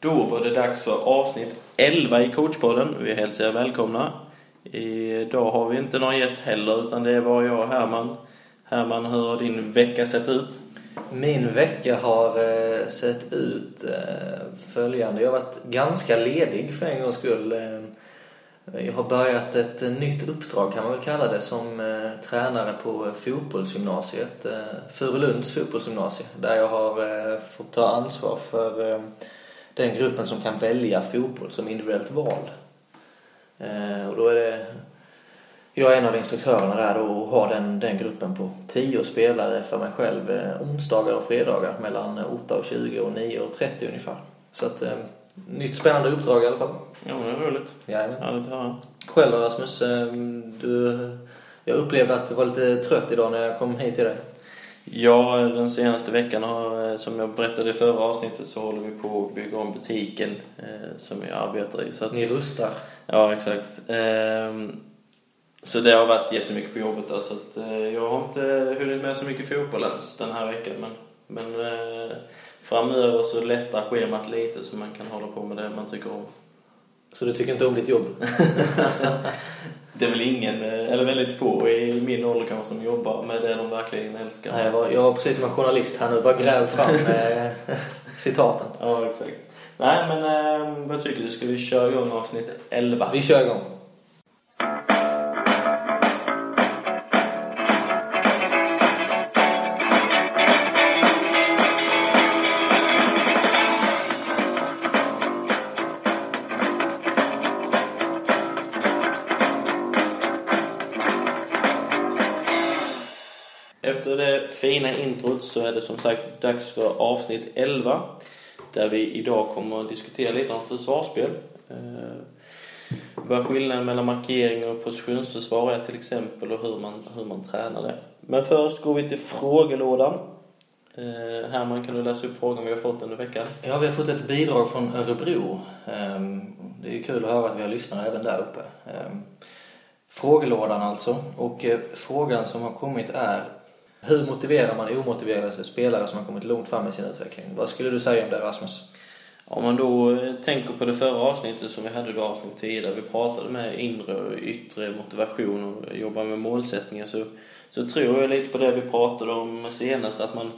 Då var det dags för avsnitt 11 i coachpodden. Vi hälsar er välkomna. Idag har vi inte någon gäst heller, utan det är bara jag och Herman. Herman, hur har din vecka sett ut? Min vecka har eh, sett ut eh, följande. Jag har varit ganska ledig för en gångs skull. Eh, jag har börjat ett nytt uppdrag kan man väl kalla det som eh, tränare på fotbollsgymnasiet. Eh, Furulunds fotbollsgymnasium, Där jag har eh, fått ta ansvar för eh, den gruppen som kan välja fotboll som individuellt val. Eh, och då är det jag är en av instruktörerna där och har den, den gruppen på 10 spelare för mig själv eh, onsdagar och fredagar mellan 8.20 och 9.30 ungefär. Så att, eh, nytt spännande uppdrag i alla fall. Ja, det är roligt. Jajamän. Härligt att höra. Själv Rasmus, du, jag upplevde att du var lite trött idag när jag kom hit till dig. Ja, den senaste veckan har, eh, som jag berättade i förra avsnittet, så håller vi på att bygga om butiken eh, som jag arbetar i. Så att, Ni rustar. ja, exakt. Ehm, så det har varit jättemycket på jobbet där, så att eh, jag har inte hunnit med så mycket fotboll ens den här veckan. Men, men eh, framöver så lättar schemat lite så man kan hålla på med det man tycker om. Så du tycker inte om ditt jobb? Det är väl ingen, eh, eller väldigt få i min ålder kanske som jobbar med det de verkligen älskar. Nej, jag, var, jag var precis som en journalist här nu, bara gräv fram eh, citaten. Ja, exakt. Nej, men eh, vad tycker du? Ska vi köra igång avsnitt 11? Vi kör igång. Fina introt så är det som sagt dags för avsnitt 11 där vi idag kommer att diskutera lite om försvarsspel. Eh, vad skillnaden mellan markering och positionsförsvar är till exempel och hur man, hur man tränar det. Men först går vi till frågelådan. Eh, Herman, kan du läsa upp frågan vi har fått under veckan? Ja, vi har fått ett bidrag från Örebro. Eh, Det är ju kul att höra att vi har lyssnare även där uppe. Eh, Frågelådan alltså. Och eh, frågan som har kommit är hur motiverar man omotiverade spelare som har kommit långt fram i sin utveckling? Vad skulle du säga om det Rasmus? Om man då eh, tänker på det förra avsnittet som vi hade då avsnitt 10 där vi pratade med inre och yttre motivation och jobbar med målsättningar så, så tror jag lite på det vi pratade om senast att man,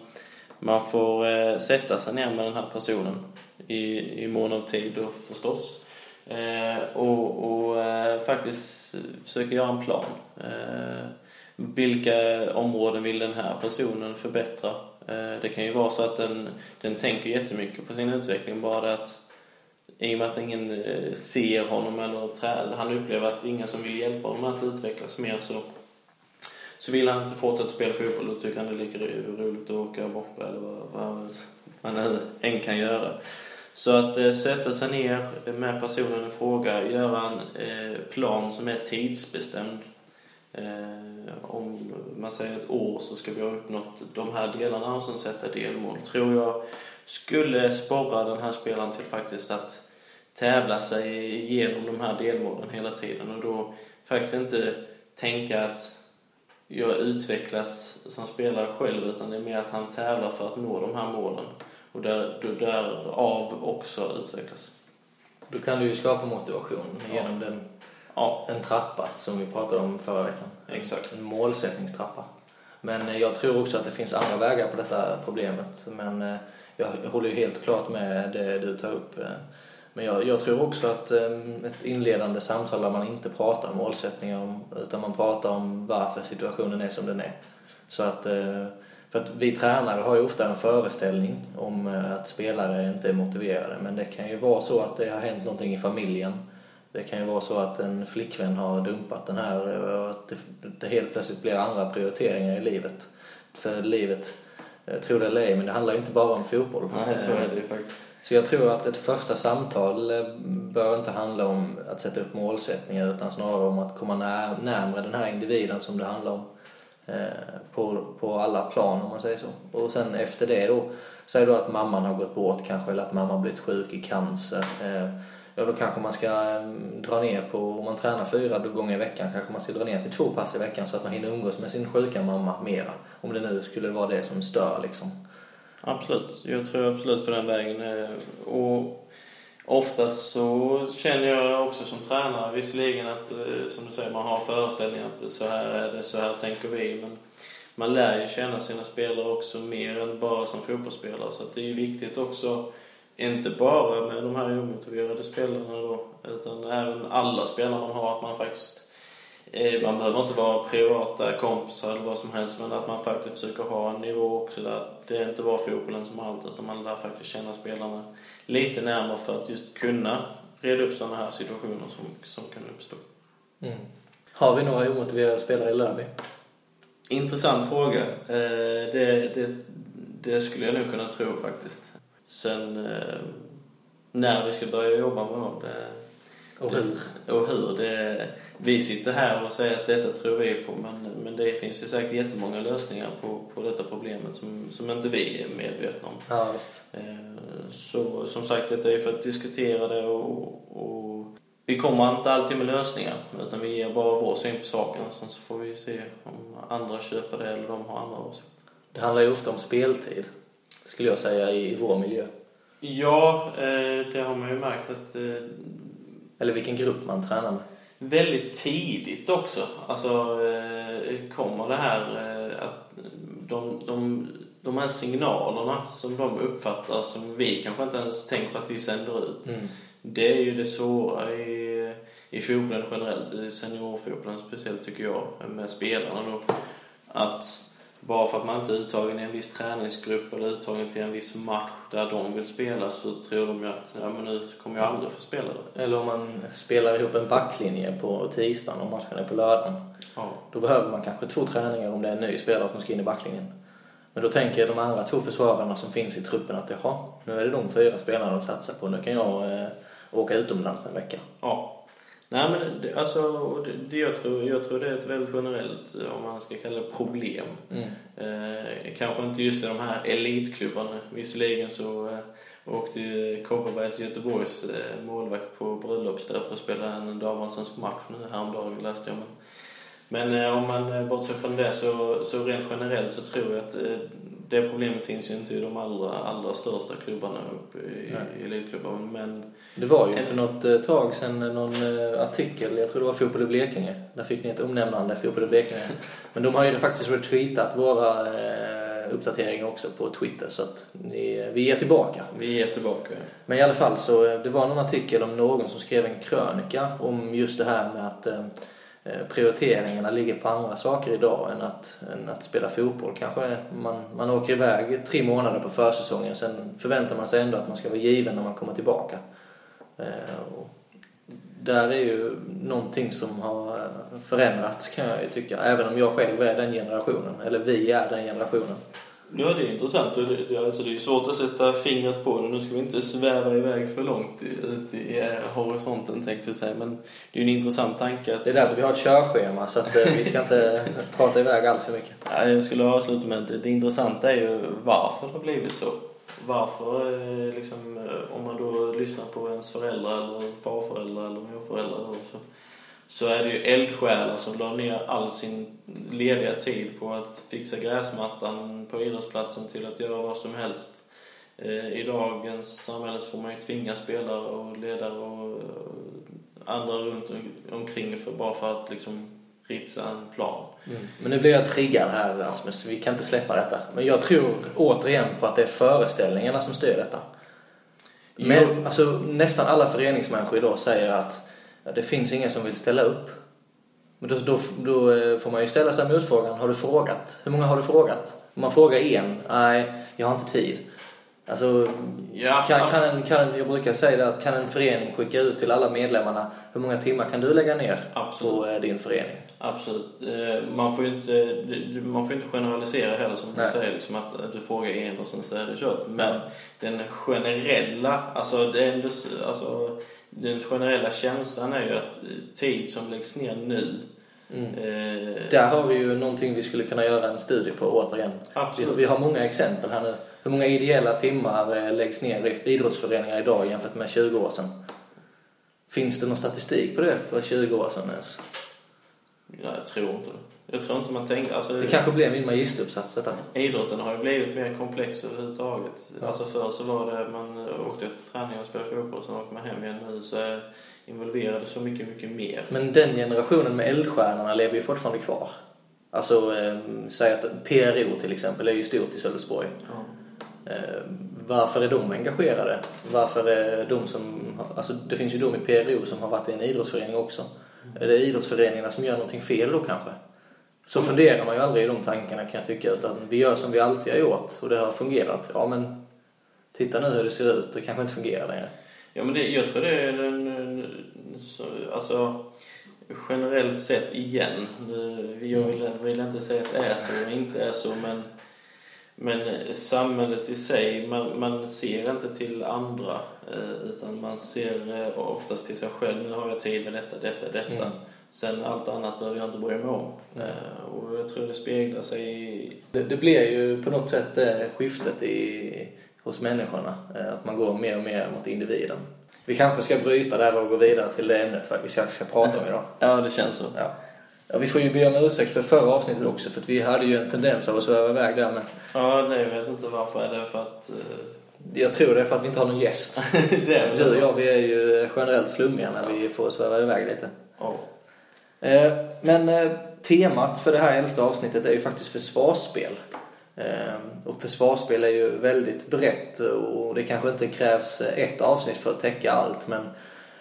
man får eh, sätta sig ner med den här personen i, i mån av tid då förstås. Eh, och och eh, faktiskt försöka göra en plan. Eh, vilka områden vill den här personen förbättra? Eh, det kan ju vara så att den, den tänker jättemycket på sin utveckling, bara det att i och med att ingen eh, ser honom eller trä, han upplever att det är ingen som vill hjälpa honom att utvecklas mer så, så vill han inte fortsätta spela fotboll och tycker han det är lika roligt att åka moppa eller vad, vad man än- än kan göra. Så att eh, sätta sig ner med personen i fråga, göra en eh, plan som är tidsbestämd. Eh, om man säger ett år så ska vi ha uppnått de här delarna och sen sätta delmål. Tror jag skulle sporra den här spelaren till faktiskt att tävla sig igenom de här delmålen hela tiden och då faktiskt inte tänka att jag utvecklas som spelare själv utan det är mer att han tävlar för att nå de här målen och där, därav också utvecklas. Då kan du ju skapa motivation genom den, Ja, en trappa som vi pratade om förra veckan. Exakt. En målsättningstrappa. Men eh, jag tror också att det finns andra vägar på detta problemet. Men eh, jag håller ju helt klart med det du tar upp. eh. Men jag, jag tror också att ett inledande samtal där man inte pratar om målsättningar utan man pratar om varför situationen är som den är. Så att, för att vi tränare har ju ofta en föreställning om att spelare inte är motiverade. Men det kan ju vara så att det har hänt någonting i familjen. Det kan ju vara så att en flickvän har dumpat den här och att det, helt plötsligt blir andra prioriteringar i livet. För livet, eh, tro det eller ej, men det handlar ju inte bara om fotboll. nej, så Eh, är det ju faktiskt. så jag tror att ett första samtal eh, bör inte handla om att sätta upp målsättningar utan snarare om att komma när, närmare den här individen som det handlar om eh, på, på alla plan om man säger så. Och sen efter det då, säg då att mamman har gått bort kanske eller att mamma har blivit sjuk i cancer. Ja då kanske man ska ehm, dra ner på, om man tränar fyra gånger i veckan kanske man ska dra ner till två pass i veckan så att man hinner umgås med sin sjuka mamma mera. Om det nu skulle vara det som stör liksom. Absolut, jag tror absolut på den vägen. Eh, och Oftast så känner jag också som tränare visserligen att, eh, som du säger, man har föreställningar att så här är det, så här tänker vi. Men man lär ju känna sina spelare också mer än bara som fotbollsspelare. Så att det är ju viktigt också, inte bara med de här omotiverade spelarna då, utan även alla spelare man har, att man faktiskt eh, man behöver inte vara privata kompisar eller vad som helst, men att man faktiskt försöker ha en nivå också där det är inte bara fotbollen som allt, utan man lär faktiskt känna spelarna lite närmare för att just kunna reda upp sådana här situationer som, som kan uppstå. Mm. Har vi några omotiverade spelare i Lörby? Intressant fråga. Eh, det, det, det skulle jag nog kunna tro faktiskt. Sen eh, när vi ska börja jobba med dem, det, Och hur? det, och hur det, vi sitter här och säger att detta tror vi på men, men det finns ju säkert jättemånga lösningar på, på detta problemet som, som inte vi är medvetna om. Ja, visst. Eh, Så som sagt, detta är för att diskutera det och, och vi kommer inte alltid med lösningar utan vi ger bara vår syn på saken sen så får vi se om andra köper det eller de har andra åsikter. Det handlar ju ofta om speltid, skulle jag säga, i vår miljö. Ja, eh, det har man ju märkt att eh, Eller vilken grupp man tränar med. väldigt tidigt också. Alltså eh, kommer det här att de, de, de här signalerna som de uppfattar som vi kanske inte ens tänker att vi sänder ut. Mm. Det är ju det svåra i, i fotbollen generellt, i seniorfotbollen speciellt tycker jag, med spelarna då. Att bara för att man inte är uttagen i en viss träningsgrupp eller uttagen till en viss match där de vill spela så tror de ju att ja, men nu kommer jag aldrig få spela det. Eller om man spelar ihop en backlinje på tisdagen och matchen är på lördagen. Ja. Då behöver man kanske två träningar om det är en ny spelare som ska in i backlinjen. Men då tänker de andra två försvararna som finns i truppen att jaha, nu är det de fyra spelarna de satsar på. Nu kan jag eh, åka utomlands en vecka. Ja. Nej men det, alltså, det, det jag, tror, jag tror det är ett väldigt generellt, om man ska kalla det problem. Mm. Eh, kanske inte just i de här elitklubbarna. Visserligen så eh, åkte ju Kopparbergs Göteborgs eh, målvakt på bröllopsdag för att spela en damallsvensk match nu häromdagen läste jag. Men, men eh, om man eh, bortser från det så, så rent generellt så tror jag att eh, det problemet finns ju inte i de allra, allra största klubbarna uppe i, i elitklubbarna. Men Det var ju för något eh, tag sedan någon eh, artikel, jag tror det var Fotboll i Blekinge. Där fick ni ett omnämnande, Fotboll i Blekinge. Men de har ju faktiskt retweetat våra eh, uppdateringar också på Twitter så att ni, vi är tillbaka. vi är tillbaka. Men i alla fall så, det var någon artikel om någon som skrev en krönika om just det här med att Eh, prioriteringarna ligger på andra saker idag än att, än att spela fotboll. Kanske man, man åker iväg tre månader på försäsongen, sen förväntar man sig ändå att man ska vara given när man kommer tillbaka. Eh, och där är ju någonting som har förändrats kan jag ju tycka, även om jag själv är den generationen, eller vi är den generationen. Ja, det är intressant. Det, det, alltså det är svårt att sätta fingret på det. Nu ska vi inte sväva iväg för långt i- ut i eh, horisonten tänkte jag säga. Men det är ju en intressant tanke att... Det är därför vi har ett körschema, så att eh, vi ska inte prata iväg allt för mycket. Ja, jag skulle avsluta med att det, intressanta är ju varför det har blivit så. Varför, eh, liksom, om man då lyssnar på ens föräldrar eller farföräldrar eller morföräldrar då, så, så är det ju eldsjälar som la ner all sin lediga tid på att fixa gräsmattan på idrottsplatsen till att göra vad som helst. Eh, I dagens samhälle så får man ju tvinga spelare och ledare och andra runt om- omkring för, bara för att liksom ritsa en plan. Men nu blir jag triggad här Rasmus, vi kan inte släppa detta. Men jag tror återigen på att det är föreställningarna som styr detta. Men alltså, nästan alla föreningsmänniskor idag säger att ja, det finns ingen som vill ställa upp. Men då, då, då eh, får man ju ställa sig motfrågan, har du frågat? Hur många har du frågat? Om man frågar en, nej, jag har inte tid. Alltså, Ja, kan, kan en, kan, jag brukar säga det att kan en förening skicka ut till alla medlemmarna, hur många timmar kan du lägga ner Absolut. på eh, din förening? Absolut. Eh, Man får ju inte, man får inte generalisera heller som du säger, liksom att att du frågar en och sen så är det kört. Men den generella, alltså, det är ändå, alltså den generella känslan är ju att eh, tid som läggs ner nu Mm. eh, Där har vi ju någonting vi skulle kunna göra en studie på återigen. Vi, Absolut. vi har många exempel här nu. Hur många ideella timmar eh, läggs ner i idrottsföreningar idag jämfört med 20 år sedan? Finns det någon statistik på det för 20 år sedan ens? Ja, jag tror inte det. Jag tror inte man tänker... Alltså, Det kanske blir min magisteruppsats detta. Idrotten har ju blivit mer komplex överhuvudtaget. Ja. Alltså förr så var det man åkte till träning och spelade fotboll, sen åker man hem igen. Nu så är involverade så mycket, mycket mer. Men den generationen med eldstjärnorna lever ju fortfarande kvar. Alltså, eh, säg att PRO till exempel är ju stort i Sölvesborg. Ja. Eh, varför är de engagerade? Varför är de som... Alltså det finns ju de i PRO som har varit i en idrottsförening också. Är det idrottsföreningarna som gör någonting fel då kanske? Så funderar man ju aldrig i de tankarna kan jag tycka. Utan vi gör som vi alltid har gjort och det har fungerat. Ja men titta nu hur det ser ut. Det kanske inte fungerar längre. Ja, men det, jag tror det är. Så, alltså, generellt sett igen. Jag vill, vill inte säga att det är så och inte är så, men... Men samhället i sig, man, man ser inte till andra eh, utan man ser eh, oftast till sig själv. Nu har jag tid med detta, detta, detta. Mm. Sen allt annat behöver jag inte bry mig om. Mm. Eh, och jag tror det speglar sig i... Det, det blir ju på något sätt det skiftet i, hos människorna. eh, Att man går mer och mer mot individen. Vi kanske ska bryta där och gå vidare till det ämnet vi ska, ska prata om idag. Ja, det känns så. Ja. Ja, vi får ju be om ursäkt för förra avsnittet också för vi hade ju en tendens av att sväva iväg där men Ja, det jag vet inte varför. Är det för att... eh, jag tror det är för att vi inte har någon gäst. det är Du och jag vi är ju generellt flummiga när vi får sväva iväg lite. Ja. Eh, men eh, temat för det här elfte avsnittet är ju faktiskt försvarsspel. Eh, och försvarsspel är ju väldigt brett och det kanske inte krävs ett avsnitt för att täcka allt men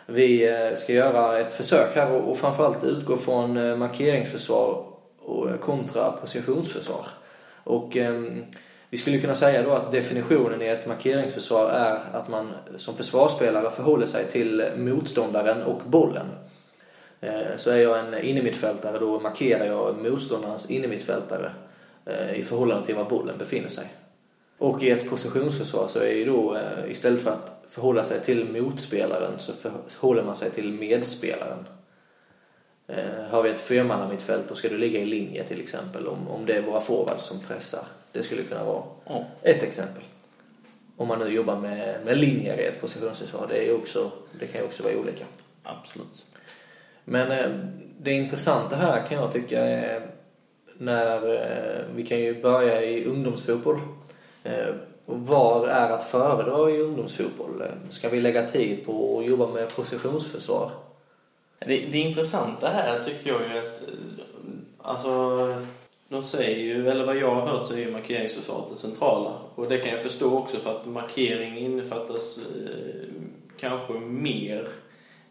vi ska göra ett försök här och framförallt utgå från markeringsförsvar och kontra positionsförsvar. Och vi skulle kunna säga då att definitionen i ett markeringsförsvar är att man som försvarsspelare förhåller sig till motståndaren och bollen. Eh, Så är jag en innermittfältare då markerar jag motståndarens innermittfältare eh, i förhållande till var bollen befinner sig. Och i ett positionsförsvar så är ju då eh, istället för att förhålla sig till motspelaren så förhåller man sig till medspelaren. Har vi ett fyrmannamittfält då ska du ligga i linje till exempel om, om det är våra forwards som pressar. Det skulle kunna vara ett exempel. Om man nu jobbar med, med linjer i ett positionsförsvar. Det, är också, det kan ju också vara olika. Absolut. Men eh, det intressanta här kan jag tycka är när eh, vi kan ju börja i ungdomsfotboll. Eh, Var är att föredra i ungdomsfotboll? Ska vi lägga tid på att jobba med positionsförsvar? Det, det intressanta här tycker jag ju att... Alltså, de säger ju, eller vad jag har hört så är ju markeringsförsvaret det centrala. Och det kan jag förstå också för att markering innefattas eh, kanske mer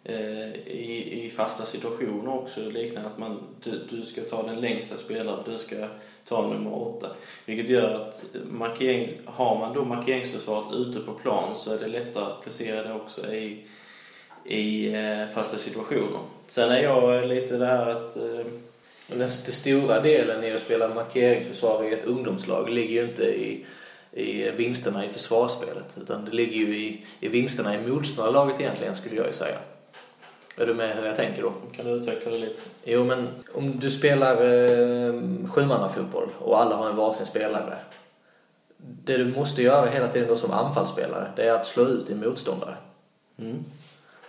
Eh, i, i fasta situationer också. Liknande att man, du, du ska ta den längsta spelaren, du ska ta nummer åtta. Vilket gör att markering, har man då markeringsförsvaret ute på plan så är det lättare att placera det också i i eh, fasta situationer. Sen är jag lite där att... Eh, den, den stora delen i att spela markeringsförsvar i ett ungdomslag ligger ju inte i, i vinsterna i försvarsspelet. Utan det ligger ju i, i vinsterna i motståndarlaget egentligen skulle jag ju säga. Är du med hur jag tänker då? kan du utveckla det lite? Jo, men om du spelar eh, sjumannafotboll och alla har en varsin spelare. Det du måste göra hela tiden då som anfallsspelare, det är att slå ut din motståndare. Mm.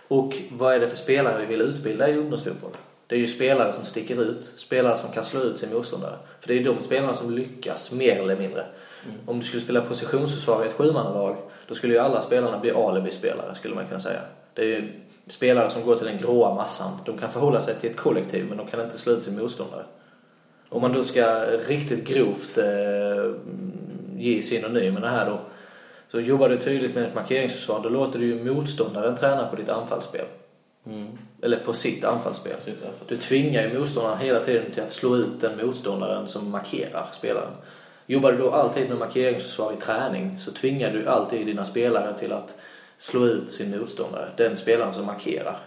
Och vad är det för spelare vi vill utbilda i ungdomsfotboll? Det är ju spelare som sticker ut, spelare som kan slå ut sin motståndare. För det är de spelarna som lyckas, mer eller mindre. Om du skulle spela positionsförsvar i ett sjumannalag, då skulle ju alla spelarna bli alibi-spelare, skulle man kunna säga. Det är ju spelare som går till den gråa massan. De kan förhålla sig till ett kollektiv, men de kan inte slå ut sin motståndare. Om man då ska riktigt grovt eh, ge synonymerna här då, så jobbar du tydligt med ett markeringsförsvar, då låter du ju motståndaren träna på ditt anfallsspel. Mm. Eller på sitt anfallsspel. Du tvingar ju motståndaren hela tiden till att slå ut den motståndaren som markerar spelaren. Jobbar du då alltid med markeringsförsvar i träning så tvingar du alltid dina spelare till att slå ut sin motståndare, den spelaren som markerar.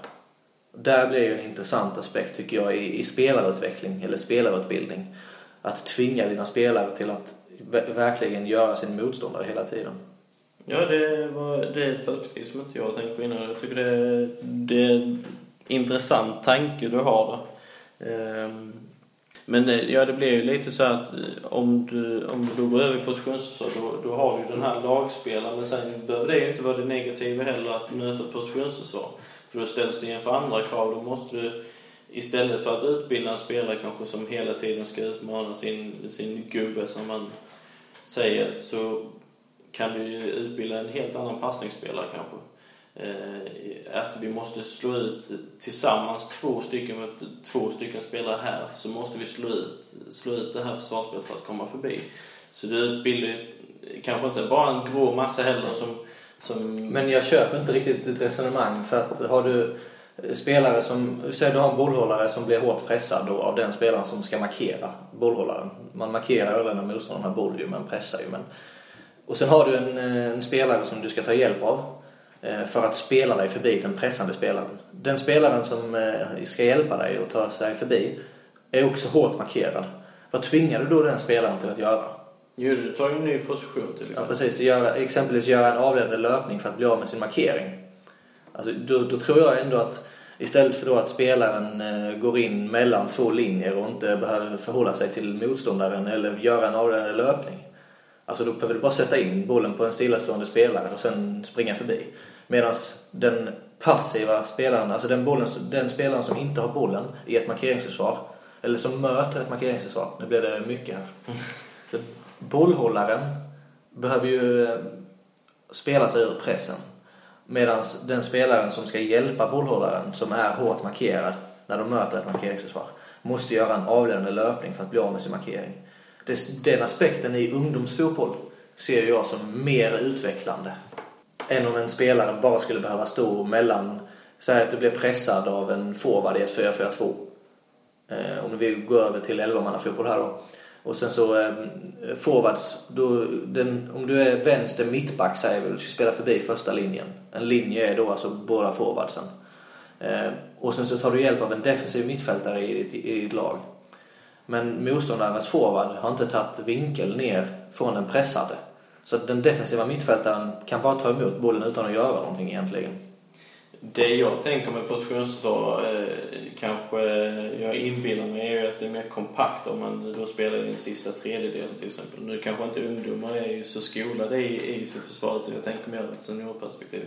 Där blir ju en intressant aspekt tycker jag i, i spelarutveckling eller spelarutbildning. Att tvinga dina spelare till att verkligen göra sin motståndare hela tiden. Ja, det, var, det är ett perspektiv som inte jag har tänkt på innan. Jag tycker det, det är en intressant tanke du har. Ehm, men eh, ja, det blir ju lite så att eh, om du, om du då går över i positionsförsvar då, då har du ju den här lagspelaren. Men sen behöver det ju inte vara det negativa heller att möta ett positionsförsvar. För då ställs du inför andra krav. Då måste du istället för att utbilda en spelare kanske som hela tiden ska utmana sin, sin gubbe som man säger så kan du ju utbilda en helt annan passningsspelare kanske. Eh, att vi måste slå ut tillsammans två stycken mot två stycken spelare här så måste vi slå ut, slå ut det här försvarsspelet för att komma förbi. Så du utbildar kanske inte bara en grå massa heller som, som... Men jag köper inte riktigt ditt resonemang för att har du spelare som, säg du har en bollhållare som blir hårt pressad då av den spelaren som ska markera bollhållaren. Man markerar ju när motståndaren har boll ju, man pressar ju men... Och sen har du en, eh, en spelare som du ska ta hjälp av för att spela dig förbi den pressande spelaren. Den spelaren som eh, ska hjälpa dig att ta sig förbi är också hårt markerad. Vad tvingar du då den spelaren till att göra? Jo, du tar ju en ny position till exempel. Ja, precis. Göra, exempelvis göra en avledande löpning för att bli av med sin markering. Alltså, då, då tror jag ändå att istället för då att spelaren eh, går in mellan två linjer och inte behöver förhålla sig till motståndaren eller göra en avledande löpning. Alltså då behöver du bara sätta in bollen på en stillastående spelare och sen springa förbi. Medan den passiva spelaren, alltså den, bollen, den spelaren som inte har bollen i ett markeringsförsvar, eller som möter ett markeringsförsvar, nu blir det mycket här. Så bollhållaren behöver ju eh, spela sig ur pressen. Medan den spelaren som ska hjälpa bollhållaren, som är hårt markerad när de möter ett markeringsförsvar, måste göra en avledande löpning för att bli av med sin markering. Den aspekten i ungdomsfotboll ser jag som mer utvecklande än om en spelare bara skulle behöva stå mellan, säg att du blir pressad av en forward i ett 4-4-2. Eh, om vi går över till 11-mannafotboll här då. Och sen så eh, forwards, då, den, om du är vänster mittback säger vi, du ska spela förbi första linjen. En linje är då alltså båda forwardsen. Eh, och sen så tar du hjälp av en defensiv mittfältare i ditt, i ditt lag. Men motståndarens forward har inte tagit vinkel ner från den pressade. Så den defensiva mittfältaren kan bara ta emot bollen utan att göra någonting egentligen. Det jag tänker med positionsförsvar, eh, kanske jag inbillar mig, är ju att det är mer kompakt om man då spelar i den sista tredjedelen till exempel. Nu kanske inte ungdomar är ju så skolade i, i sitt försvar, utan jag tänker mer ur ett seniorperspektiv.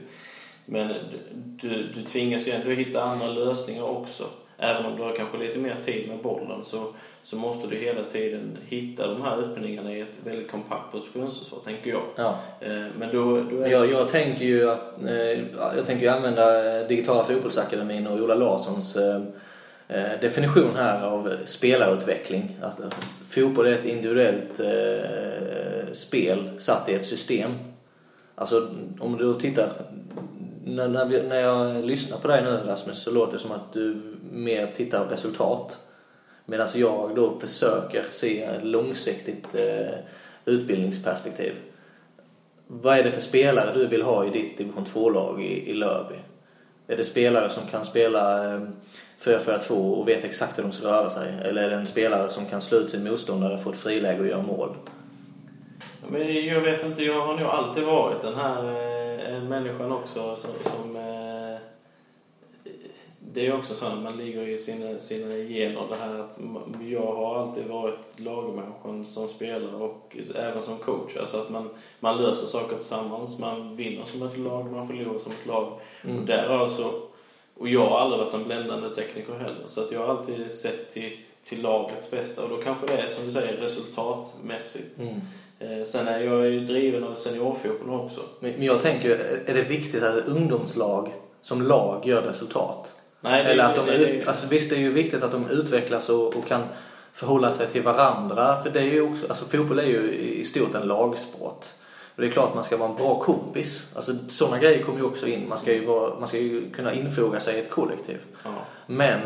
Men du, du tvingas ju ändå hitta andra lösningar också. Även om du har kanske lite mer tid med bollen så, så måste du hela tiden hitta de här öppningarna i ett väldigt kompakt positionsförsvar, tänker jag. Ja. Eh, men då, då är jag, jag tänker ju att eh, jag tänker ju använda Digitala fotbollsakademin och Ola Larssons eh, definition här av spelarutveckling. Alltså, fotboll är ett individuellt eh, spel satt i ett system. Alltså om du tittar när, när, när jag lyssnar på dig nu Rasmus så låter det som att du mer tittar på resultat. Medan jag då försöker se ett långsiktigt eh, utbildningsperspektiv. Vad är det för spelare du vill ha i ditt division 2-lag i, i Lörby? Är det spelare som kan spela eh, 4-4-2 och vet exakt hur de ska röra sig? Eller är det en spelare som kan slå ut sin motståndare, få ett friläge och göra mål? Men jag vet inte, jag har nog alltid varit den här eh, människan också som, som eh, det är också så att man ligger i sina, sina gener det här att jag har alltid varit lagmänniskan som spelare och även som coach. Alltså att man, man löser saker tillsammans, man vinner som ett lag, man förlorar som ett lag. Mm. Och där alltså, och jag har aldrig varit en bländande tekniker heller så att jag har alltid sett till, till lagets bästa och då kanske det är som du säger resultatmässigt. Mm. Eh, sen är jag ju driven av seniorfotbollen också. Men, men jag tänker, är det viktigt att ett ungdomslag som lag gör resultat? Nej, Eller att de det, ut, alltså visst, det är ju viktigt att de utvecklas och, och kan förhålla sig till varandra. För det är ju också, alltså fotboll är ju i stort en lagsport. Och det är klart att man ska vara en bra kompis. Alltså sådana grejer kommer ju också in. Man ska ju, vara, man ska ju kunna infoga sig i ett kollektiv. Ja. Men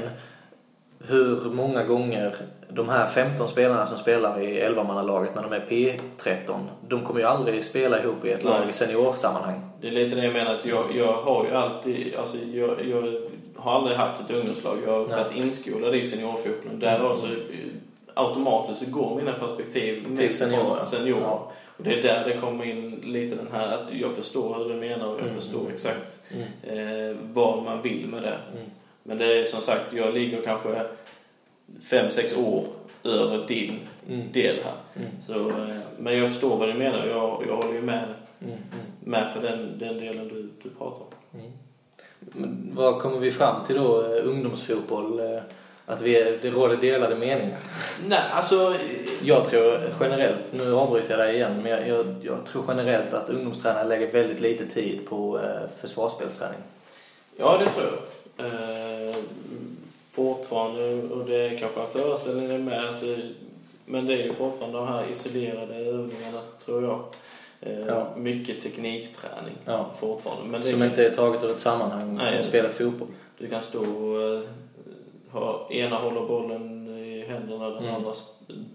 hur många gånger de här 15 spelarna som spelar i 11-mannalaget när de är P13, de kommer ju aldrig spela ihop i ett lag Nej. i seniorsammanhang. Det är lite det jag menar att jag, jag har ju alltid, alltså jag, jag har aldrig haft ett ungdomslag. Jag har Nej. varit inskolad i seniorfotbollen. Därav så automatiskt så går mina perspektiv mest senior, från ja. senior. Ja. Och det är där det kommer in lite den här att jag förstår hur du menar och jag Mm. förstår exakt Mm. eh, vad man vill med det. Mm. Men det är som sagt, jag ligger kanske fem sex år över din Mm. del här. Mm. Så, eh, men jag förstår vad du menar. Jag, jag håller ju med, Mm. Mm. med på den, den delen du, du pratar om. Men vad kommer vi fram till då? Eh, Ungdomsfotboll. eh, Att vi, det råder delade meningar. Nej, alltså... Jag tror generellt, nu avbryter jag dig igen, men jag, jag, jag tror generellt att ungdomstränare lägger väldigt lite tid på eh, försvarsspelsträning. Ja, det tror jag. Eh, fortfarande, och det är kanske en föreställning med, att det, men det är ju fortfarande de här isolerade övningarna, tror jag. Eh, Ja. Mycket teknikträning Ja. fortfarande. Men Som inte är taget ur ett sammanhang Nej, jag- spelet fotboll. Du kan stå och eh, ha, ena håller bollen i händerna, den Mm. andra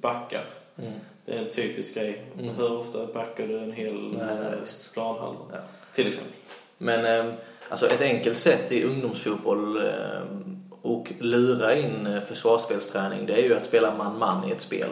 backar. Mm. Det är en typisk grej. Mm. Hur ofta backar du en hel Nej, eh, planhalva? Ja. Till exempel. Men eh, alltså ett enkelt sätt i ungdomsfotboll eh, och lura in försvarsspelsträning det är ju att spela man-man i ett spel.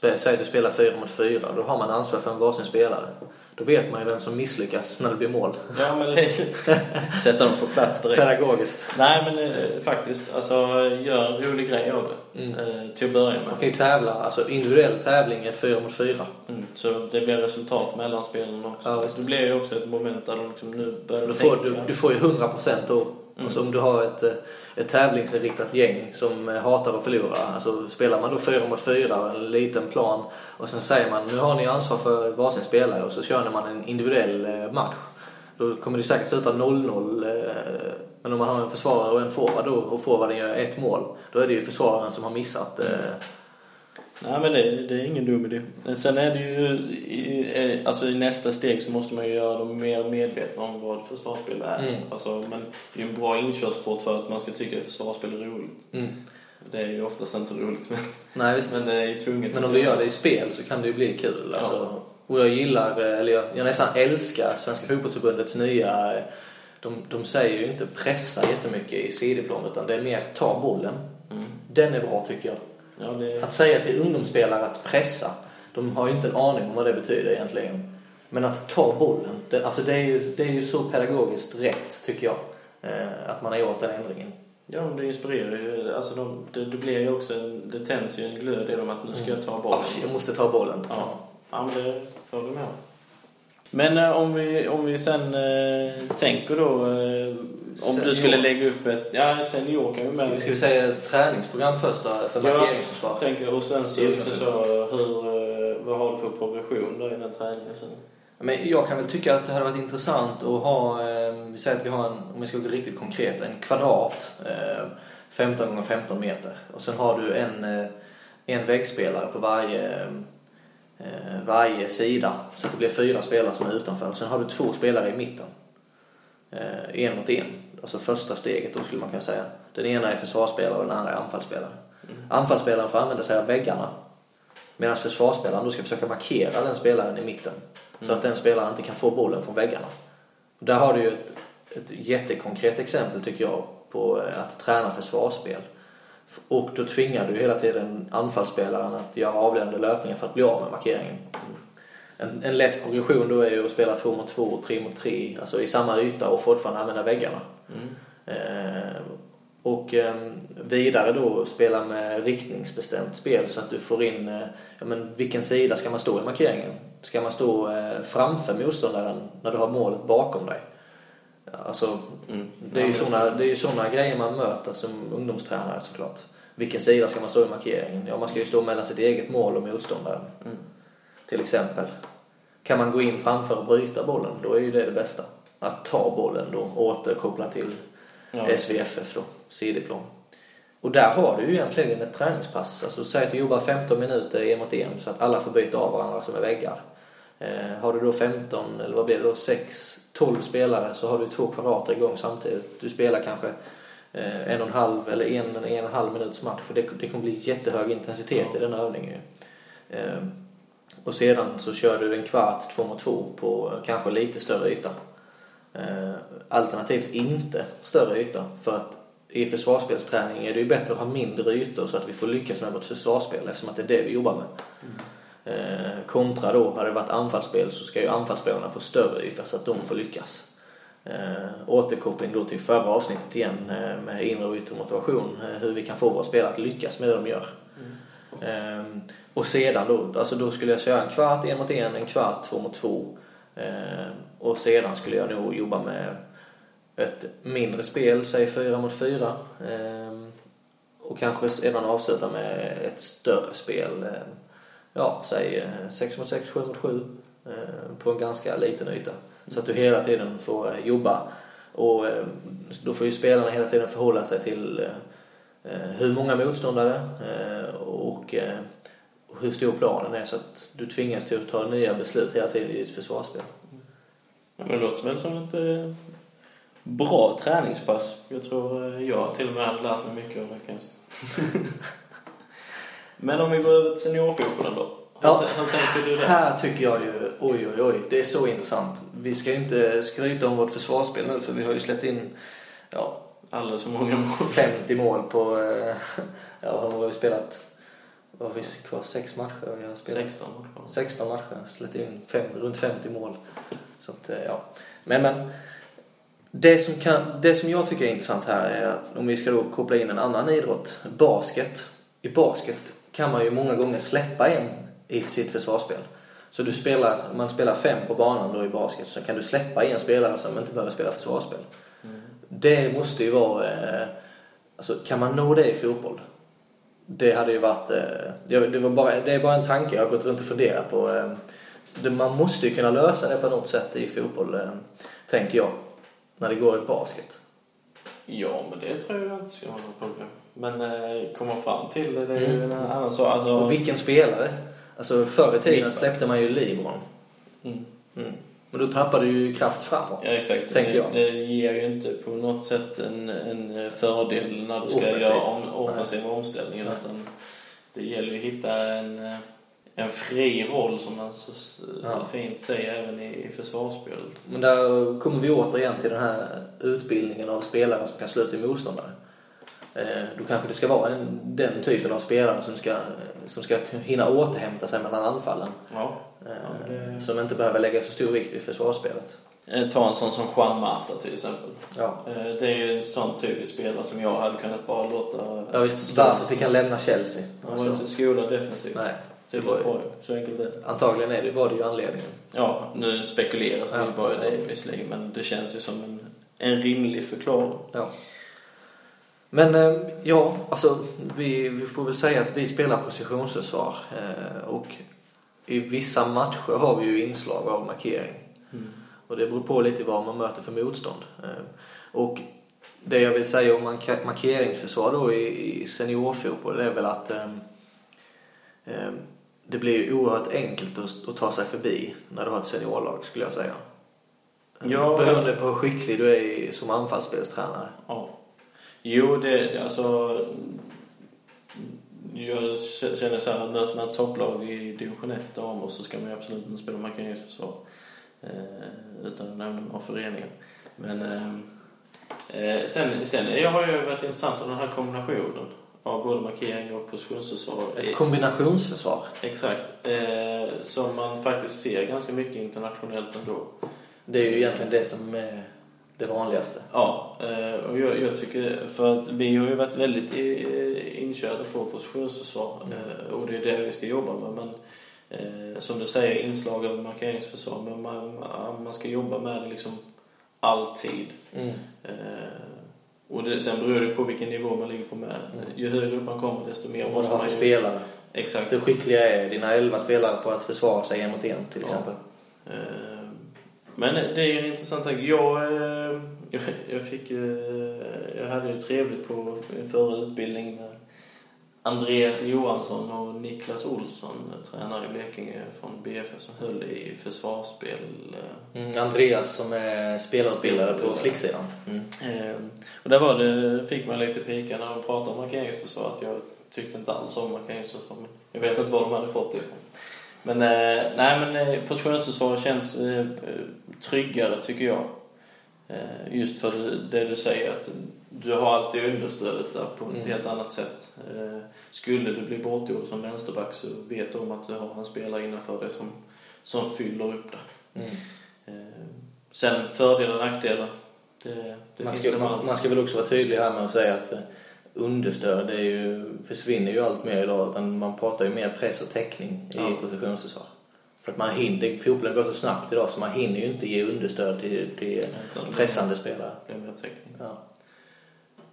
Säg att du spelar fyra mot fyra, då har man ansvar för en varsin spelare. Då vet man ju vem som misslyckas när det blir mål. Ja, men sätta dem på plats direkt. Pedagogiskt. Nej, men eh, faktiskt. Alltså, gör en rolig grej av det. Mm. Eh, till att börja med. Man kan ju tävla, alltså individuell tävling i ett fyra mot fyra. Mm, så det blir resultat mellan spelarna också. Ja, det blir ju också ett moment där de liksom nu börjar Du får, tänka. du, du får ju 100% då. Mm. Alltså om du har ett, eh, ett tävlingsinriktat gäng som eh, hatar att förlora. Alltså spelar man då fyra mot fyra, en liten plan och sen säger man nu har ni ansvar för varsin spelare och så kör man en individuell eh, match. Då kommer det säkert sluta 0-0. Eh, men om man har en försvarare och en forward då och forwarden gör ett mål. Då är det ju försvararen som har missat. mm Nej, men det, det är ingen dum idé. Sen är det ju, i, alltså i nästa steg så måste man ju göra dem mer medvetna om vad försvarsspel är. Mm. Alltså, men det är ju en bra inkörsport för att man ska tycka att försvarsspel är roligt. Mm. Det är ju oftast inte roligt, men, Nej visst. men det är ju tvunget. Men om du gör det i spel så kan det ju bli kul. Alltså, Och jag gillar, eh, eller jag, jag nästan älskar Svenska fotbollsförbundets nya... De, de säger ju inte pressa jättemycket i sidoplan utan det är mer ta bollen. Mm. Den är bra tycker jag. Ja, det, Att säga till ungdomsspelare att pressa, de har ju inte en aning om vad det betyder egentligen. Men att ta bollen, det, alltså det är, ju, det är ju så pedagogiskt rätt tycker jag. Eh, att man har gjort den ändringen. ja, men det inspirerar ju. Alltså, de, det, det blir ju också, en- det tänds ju en glöd i dem att nu ska jag ta bollen. Ah, jag måste ta bollen. Ja, ja men det får du med om. Men eh, om, vi, om vi sen eh, tänker då, eh, om du skulle lägga upp ett, ja senior kan vi med. ska vi säga träningsprogram först då, för Ja, markeringsförsvar? tänker, och sen så, ungdomsförbundet. så hur, eh, vad har du för progression där i den träningen sen? Men jag kan väl tycka att det hade varit intressant att ha, eh, vi säger att vi har en, om vi ska gå riktigt konkret, en kvadrat, eh, 15 gånger 15 meter. Och sen har du en, eh, en väggspelare på varje, eh, varje sida. Så att det blir fyra spelare som är utanför. Och sen har du två spelare i mitten. En mot en. Alltså första steget då skulle man kunna säga. Den ena är försvarsspelare och den andra är anfallsspelare. Anfallsspelaren får använda sig av väggarna. Medan försvarsspelaren då ska försöka markera den spelaren i mitten. Så att den spelaren inte kan få bollen från väggarna. Där har du ju ett, ett jättekonkret exempel tycker jag på eh, att träna försvarsspel. Och då tvingar du hela tiden anfallsspelaren att göra avledande löpningar för att bli av med markeringen. En, en lätt progression då är ju att spela två mot två, tre mot tre, alltså i samma yta och fortfarande använda väggarna. Mm. Eh, och eh, vidare då spela med riktningsbestämt spel så att du får in, eh, ja men vilken sida ska man stå i markeringen? Ska man stå eh, framför motståndaren när du har målet bakom dig? Alltså, Mm. det är ju såna, det är ju såna grejer man möter som ungdomstränare såklart. Vilken sida ska man stå i markeringen? Ja, man ska ju stå mellan sitt eget mål och motståndaren. Mm. Till exempel. Kan man gå in framför och bryta bollen, då är ju det det bästa. Att ta bollen då och återkoppla till Ja. SVFF då, sidoplan. Och där har du ju egentligen ett träningspass. Alltså säg att du jobbar 15 minuter en mot en så att alla får byta av varandra som är väggar. Eh, har du då 15, eller vad blir det då, 6, 12 spelare så har du två kvadrater igång samtidigt. Du spelar kanske eh, en och en halv eller en, en och en halv minuts match för det, det kommer bli jättehög intensitet i den övningen ju. Eh, och sedan så kör du en kvart två mot två på kanske lite större yta. Eh, alternativt inte större yta. För att i försvarsspelsträning är det ju bättre att ha mindre ytor så att vi får lyckas med vårt försvarsspel eftersom att det är det vi jobbar med. Eh, kontra då, hade det varit anfallsspel så ska ju anfallsspelarna få större yta så att de får lyckas. Eh, återkoppling då till förra avsnittet igen eh, med inre och yttre motivation. Eh, hur vi kan få våra spelare att lyckas med det de gör. Ehm, och sedan då, alltså då skulle jag köra en kvart en mot en, en kvart två mot två. Ehm, och sedan skulle jag nog jobba med ett mindre spel, säg fyra mot fyra. Ehm, och kanske sedan avsluta med ett större spel. Ehm, ja, säg eh, sex mot 6, 7 mot sju, ehm, på en ganska liten yta. Så att du hela tiden får eh, jobba. Och ehm, då får ju spelarna hela tiden förhålla sig till eh, hur många motståndare och hur stor planen är så att du tvingas till att ta nya beslut hela tiden i ditt försvarsspel. Ja, men det låter väl som ett eh, bra träningspass. Jag tror eh, jag till och med hade lärt mig mycket av det kanske. men om vi går över till seniorfotbollen då. Ja, hur tänker du där? Här tycker jag ju, oj oj oj, det är så intressant. Vi ska ju inte skryta om vårt försvarsspel nu för vi har ju släppt in, ja, alldeles för många mål. 50 mål på, eh, ja, hur har vi spelat? Vad har vi kvar? Sex matcher vi har spelat. 16 matcher. 16 matcher, släppt in fem, runt 50 mål. Så att, eh, ja. Men, men det som, kan, det som jag tycker är intressant här är att om vi ska då koppla in en annan idrott, basket. I basket kan man ju många gånger släppa en i sitt försvarsspel. Så du spelar, man spelar fem på banan då i basket så kan du släppa en spelare som inte behöver spela försvarsspel. Mm. Det måste ju vara, eh, alltså kan man nå det i fotboll det hade ju varit, eh, det, var bara, det är bara en tanke jag har gått runt och funderat på. Eh, man måste ju kunna lösa det på något sätt i fotboll, tänker jag, när det går i basket. Ja, men det tror jag inte ska vara något problem. Men komma fram till det, det är ju mm. en annan sak. Alltså... Och vilken spelare? Alltså förr i tiden släppte man ju Libron. Mm. Mm. Men då tappar du ju kraft framåt. Ja, exakt. Tänker jag. Det, det ger ju inte på något sätt en, en fördel när du ska Offensivt. göra om, offensiva omställningar. Utan det gäller ju att hitta en, en fri roll som man så ja. fint säger även i, i försvarsspelet. Men där kommer vi återigen till den här utbildningen av spelare som kan slå sin motståndare. Eh, då kanske det ska vara en, den typen av spelare som ska, som ska hinna återhämta sig mellan anfallen. Ja. Ja, det... Som inte behöver lägga så stor vikt vid försvarsspelet. Eh, ta en sån som Juan Mata till exempel. Ja. Eh, det är ju en sån typisk spelare som jag hade kunnat bara låta... Ja visst, varför fick han lämna Chelsea? Han var ju inte skolad defensivt. Nej. Det var ju, så enkelt är det. Antagligen är det, var det ju anledningen. Ja, nu spekuleras ja. vi bara i det visserligen, men det känns ju som en, en rimlig förklaring. Ja. Men eh, ja, alltså vi, vi får väl säga att vi spelar positionsförsvar och i vissa matcher har vi ju inslag av markering. Mm. Och det beror på lite vad man möter för motstånd. Eh, och det jag vill säga om markeringsförsvar då i, seniorfotboll är väl att um, um, det blir oerhört enkelt att, att, ta sig förbi när du har ett seniorlag skulle jag säga. Ja, Beroende på hur skicklig du är som anfallsspelstränare. Ja. Jo, det, alltså jag känner så här, möter man ett topplag i division 1 och så ska man ju absolut inte spela markeringsförsvar. Eh, utan att nämna några föreningar. Men eh, eh, sen, sen jag har ju varit intressant av den här kombinationen av både markering och positionsförsvar. Ett kombinationsförsvar? Exakt. Eh, som man faktiskt ser ganska mycket internationellt ändå. Det är ju egentligen det som är det vanligaste. Ja, eh, och jag, jag, tycker, för att vi har ju varit väldigt inkörda på positionsförsvar mm. Eh, och det är det vi ska jobba med. Men eh, som du säger, inslag av markeringsförsvar, men man, man ska jobba med det liksom alltid. Mm. Och det, sen beror det på vilken nivå man ligger på med. Mm. Ju högre upp man kommer desto mer måste man... Vad för spelare. Exakt. Hur skickliga är dina elva spelare på att försvara sig en mot en till exempel? Ja. Men det är en intressant tanke. Jag, eh, jag, jag, fick, jag hade ju trevligt på förra utbildningen med Andreas Johansson och Niklas Olsson, tränare i Blekinge från BFF som höll i försvarsspel. Eh, mm, Andreas som är spelarutbildare på flicksidan. Mm. Och där var det, fick man lite pika när de pratade om markeringsförsvar att jag tyckte inte alls om markeringsförsvar. Men jag vet inte var de hade fått det ifrån. Men, eh, nej, men eh, positionsförsvar känns eh, tryggare tycker jag. Eh, just för det du säger att du har alltid understödet där på ett mm. helt annat sätt. Eh, skulle du bli bortgjord som vänsterback så vet du om att du har en spelare innanför dig som, som fyller upp det. Mm. Eh, sen fördelar och nackdelar. Det, det man, ska, man, man, ska väl också vara tydlig här med att säga att understöd är ju, försvinner ju allt mer idag utan man pratar ju mer press och täckning i ja. positionsförsvar. För att man hinner, fotbollen går så snabbt idag så man hinner ju inte ge understöd till, till pressande spelare. Det är mer täckning. Ja.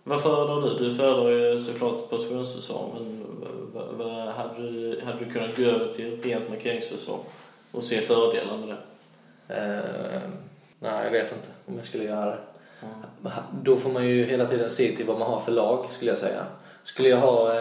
Vad föredrar du? Du föredrar ju såklart positionsförsvar, men vad, vad, hade, du, hade du kunnat gå över till rent markeringsförsvar och se fördelar med det? Eh, nej, jag vet inte om jag skulle göra det. Mm. Då får man ju hela tiden se till vad man har för lag, skulle jag säga. Skulle jag ha,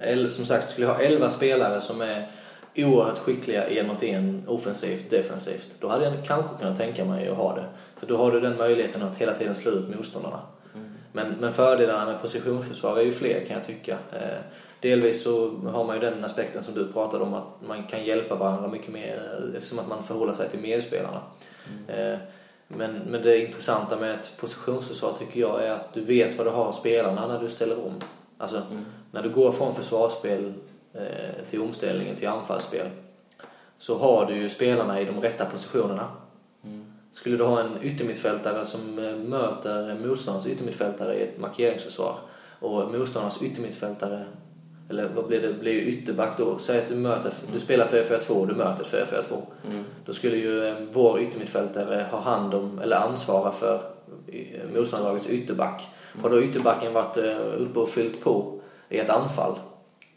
eh, som sagt, skulle jag ha 11 spelare som är oerhört skickliga en mot en, offensivt, defensivt, då hade jag kanske kunnat tänka mig att ha det. För då har du den möjligheten att hela tiden slå ut motståndarna. Mm. Men, men fördelarna med positionsförsvar är ju fler kan jag tycka. Eh, delvis så har man ju den aspekten som du pratade om att man kan hjälpa varandra mycket mer eftersom att man förhåller sig till medspelarna. Mm. Men, men det intressanta med ett positionsförsvar tycker jag är att du vet vad du har spelarna när du ställer om. Alltså, mm. när du går från försvarsspel eh, till omställningen till anfallsspel så har du ju spelarna i de rätta positionerna. Mm. Skulle du ha en yttermittfältare som eh, möter motståndarens yttermittfältare i ett markeringsförsvar och motståndarens yttermittfältare eller vad blir det, blir ju ytterback då. Säg att du, möter, du spelar 4-4-2 och du möter 4-4-2. Mm. Då skulle ju eh, vår yttermittfältare ha hand om, eller ansvara för eh, motståndarlagets ytterback. Mm. Har då ytterbacken varit eh, uppe och fyllt på i ett anfall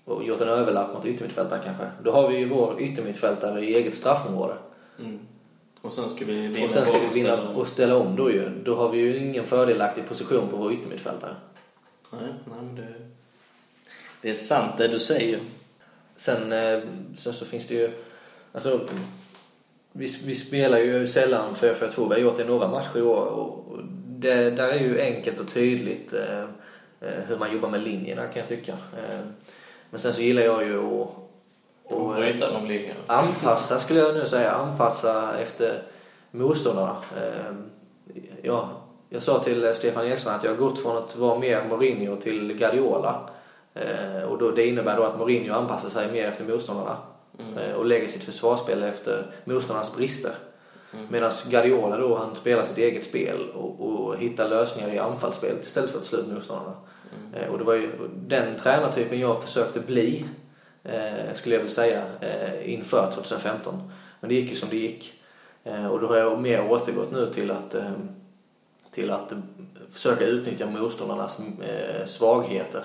och gjort en överlapp mot yttermittfältaren kanske. Då har vi ju vår yttermittfältare i eget straffområde. Mm. Och sen ska vi vinna, och sen ska vi vinna och ställa om då ju. Då har vi ju ingen fördelaktig position på vår yttermittfältare. Nej, nej men det det är sant det du säger. Sen, eh, sen så finns det ju... Alltså, vi, vi spelar ju sällan 4-4-2. Vi har gjort det i några matcher i år. Och det där är ju enkelt och tydligt eh, eh, hur man jobbar med linjerna kan jag tycka. Men sen så gillar jag ju att... Och bryta de linjerna. Anpassa skulle jag nu säga. Anpassa efter motståndarna. Ja, jag sa till Stefan Eriksson att jag har gått från att vara mer Mourinho till Guardiola. Eh, och då, det innebär då att Mourinho anpassar sig mer efter motståndarna mm. Eh, och lägger sitt försvarsspel efter motståndarnas brister. Mm. Medan Guardiola då, han spelar sitt eget spel och, och hittar lösningar i anfallsspelet istället för att slå ut motståndarna. Mm. Eh, och det var ju den tränartypen jag försökte bli, eh, skulle jag vilja säga, eh, inför 2015. Men det gick ju som det gick. Eh, och då har jag mer återgått nu till att, till att försöka utnyttja motståndarnas svagheter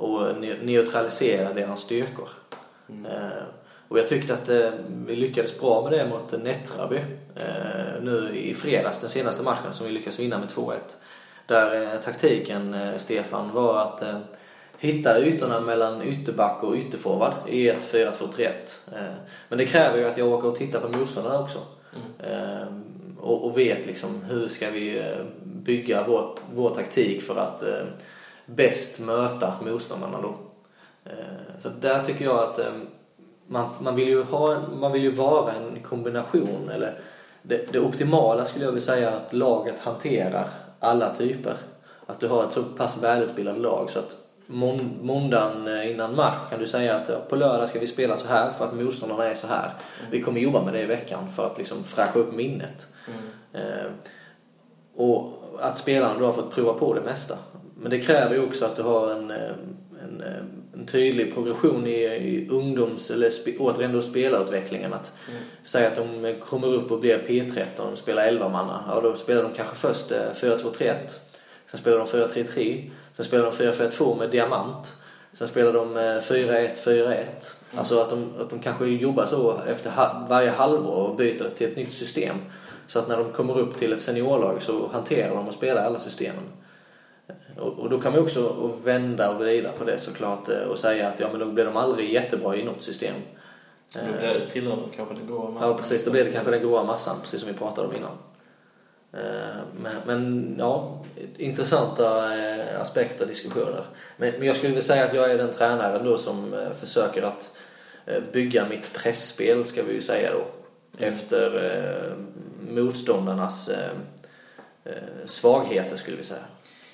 och neutralisera deras styrkor. Mm. Eh, och jag tyckte att eh, vi lyckades bra med det mot Nättraby eh, nu i fredags, den senaste matchen som vi lyckades vinna med 2-1. Där taktiken, Stefan, var att hitta ytorna mellan ytterback och ytterforward i ett 4-2-3-1. Men det kräver ju att jag åker och tittar på motståndarna också. Mm. Och vet liksom hur ska vi bygga vår, vår taktik för att bäst möta motståndarna då. Eh, så där tycker jag att eh, man, man, vill ju ha man vill ju vara en kombination eller det, det optimala skulle jag vilja säga att laget hanterar alla typer. Att du har ett så pass välutbildat lag så att måndagen eh, innan match kan du säga att på lördag ska vi spela så här för att motståndarna är så här. Mm. Vi kommer jobba med det i veckan för att liksom fräscha upp minnet. Mm. Eh, och att spelarna då har fått prova på det mesta. Men det kräver ju också att du har en, eh, en, eh, en tydlig progression i, i ungdoms eller återigen då spelarutvecklingen. Att mm. säga att de kommer upp och blir P13 och spelar 11 manna. Ja, då spelar de kanske först 4-2-3-1. Eh, sen spelar de 4-3-3. Sen spelar de 4-4-2 med diamant. Sen spelar de 4-1-4-1. Mm. Alltså att de, att de kanske jobbar så efter ha, varje halvår och byter till ett nytt system. Så att när de kommer upp till ett seniorlag så hanterar de och spelar alla systemen. Och, och, då kan man också vända och vrida på det såklart eh, och säga att ja men då blir de aldrig jättebra i något system. Då blir det tillhör de kanske den goa massan. Ja precis, då blir det kanske den goa massan precis som vi pratade om innan. Eh, men, men ja, intressanta eh, aspekter, diskussioner. Men, men jag skulle vilja säga att jag är den tränaren då som försöker att bygga mitt pressspel ska vi ju säga då. Mm. Efter motståndarnas svagheter skulle vi säga.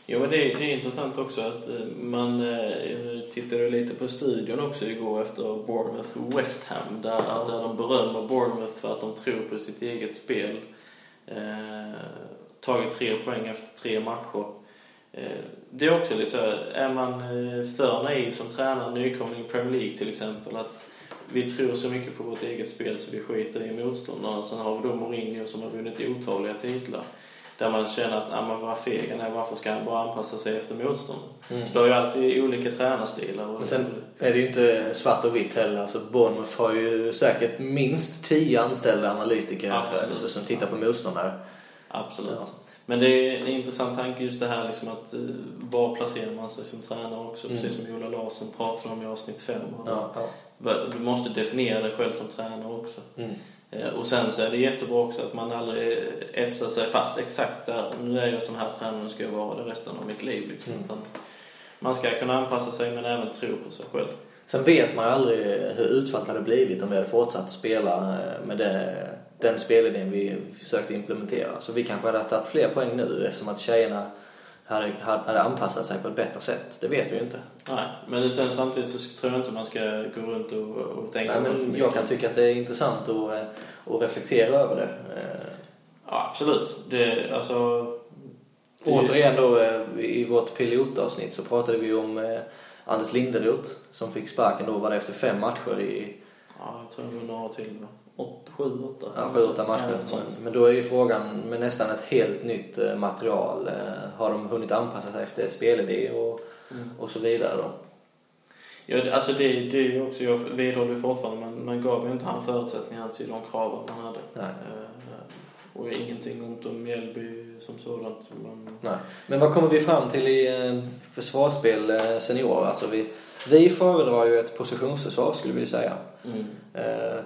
Jo, men det, det är intressant också att eh, man eh, tittade lite på studion också igår efter Bournemouth West Ham där, ja. där de berömmer Bournemouth för att de tror på sitt eget spel. Eh, tagit tre poäng efter tre matcher. Eh, det är också lite så här, är man eh, för naiv som tränare, nykomling i Premier League till exempel, att vi tror så mycket på vårt eget spel så vi skiter i motståndarna. Sen har vi då Mourinho som har vunnit otaliga titlar. Där man känner att, ah, men vad feg han är, varför ska han bara anpassa sig efter motståndaren? Mm. Så du har ju alltid olika tränarstilar. Och Men sen är det ju inte svart och vitt heller. Alltså Bournemouth har ju säkert minst tio anställda analytiker alltså, som tittar på motståndare. Absolut. Ja. Men det är en intressant tanke just det här liksom att eh, var placerar man sig som tränare också, Mm. precis som Ola Larsson pratade om i avsnitt 5. Ja, ja. Du måste definiera dig själv som tränare också. Mm. Eh, Och sen så är det jättebra också att man aldrig etsar sig fast exakt där. Nu är jag sån här tränare, nu ska jag vara det resten av mitt liv. Liksom. Mm. Man ska kunna anpassa sig men även tro på sig själv. Sen vet man ju aldrig hur utfallet hade blivit om vi hade fortsatt spela eh, med det, den spelidén vi försökte implementera. Så vi kanske hade tagit fler poäng nu eftersom att tjejerna hade, hade anpassat sig på ett bättre sätt. Det vet vi ju inte. Nej, men sen samtidigt så tror jag inte man ska gå runt och, och tänka Nej, men Jag kan tycka att det är intressant att, eh, att reflektera över det. Eh. Ja, absolut. Det, alltså, det... Återigen då eh, i vårt pilotavsnitt så pratade vi om Anders Linderoth som fick sparken då var det efter fem matcher i... Ja, jag tror det var några till. Då. 8, 7, 8. matcher. Ja, 7, 8 matcher. Ja, men då är ju frågan med nästan ett helt nytt eh, material. Eh, har de hunnit anpassa sig efter spelidé och, mm. och så vidare då? Ja, alltså det, det är ju också, jag vidhåller fortfarande, men man gav ju inte han förutsättningar till de krav han hade. Nej. Eh, och ingenting ont om Mjällby som sådant. Men... Nej. men vad kommer vi fram till i försvarsspel senior? Alltså vi, vi föredrar ju ett positionsförsvar skulle vi säga. Mm. Eh,